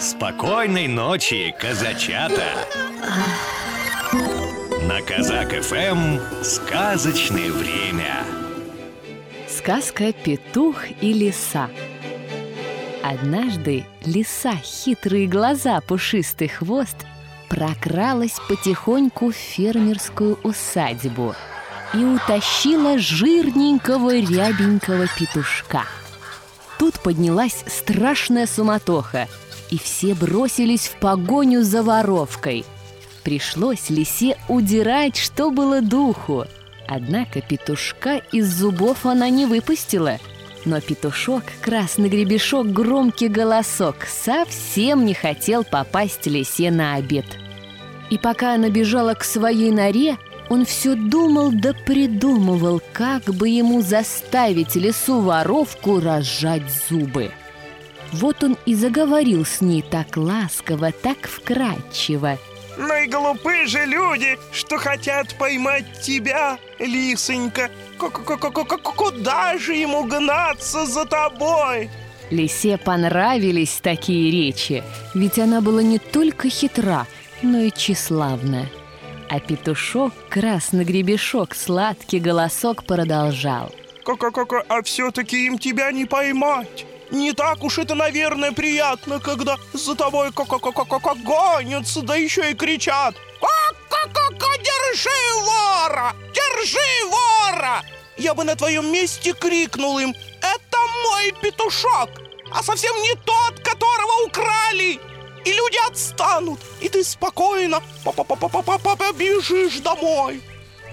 Спокойной ночи, казачата! На Казак ФМ сказочное время. Сказка «Петух и лиса» Однажды лиса, хитрые глаза, пушистый хвост прокралась потихоньку в фермерскую усадьбу и утащила жирненького рябенького петушка. Тут поднялась страшная суматоха, и все бросились в погоню за воровкой. Пришлось лисе удирать, что было духу. Однако петушка из зубов она не выпустила. Но петушок, красный гребешок, громкий голосок совсем не хотел попасть лисе на обед. И пока она бежала к своей норе, он все думал да придумывал, как бы ему заставить лесу-воровку разжать зубы. Вот он и заговорил с ней так ласково, так вкрадчиво. Ну и глупы же люди, что хотят поймать тебя, лисонька. Куда же ему гнаться за тобой? Лисе понравились такие речи, ведь она была не только хитра, но и тщеславна. А петушок, красный гребешок, сладкий голосок продолжал. Как-как-как, а все-таки им тебя не поймать. Не так уж это, наверное, приятно, когда за тобой как-как-как гонятся, да еще и кричат. Держи вора! Держи вора! Я бы на твоем месте крикнул им, это мой петушок, а совсем не тот, которого украли. И люди отстанут, и ты спокойно побежишь домой.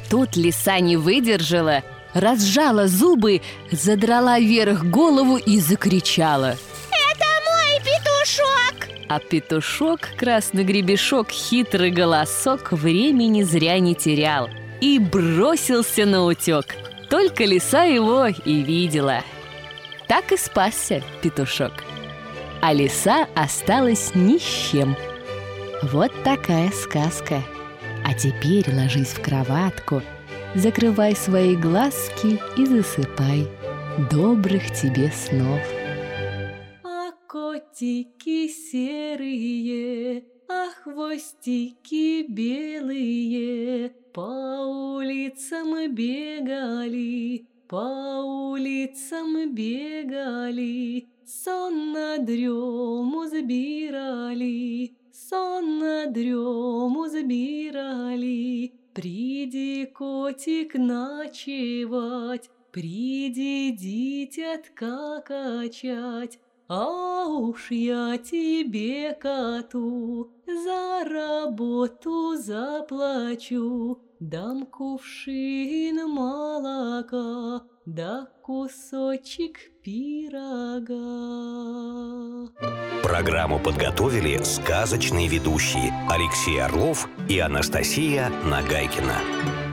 Тут лиса не выдержала разжала зубы, задрала вверх голову и закричала. Это мой петушок! А петушок, красный гребешок, хитрый голосок времени зря не терял и бросился на утек. Только лиса его и видела. Так и спасся петушок. А лиса осталась ни с чем. Вот такая сказка. А теперь ложись в кроватку – Закрывай свои глазки и засыпай. Добрых тебе снов. А котики серые, а хвостики белые По улицам бегали, по улицам бегали, Сон на дрему забирали, сон на дрему забирали. Приди, котик, ночевать, Приди, дитятка, качать, А уж я тебе, коту, За работу заплачу, Дам кувшин молока, Да кусочек пирога. Программу подготовили сказочные ведущие Алексей Орлов и Анастасия Нагайкина.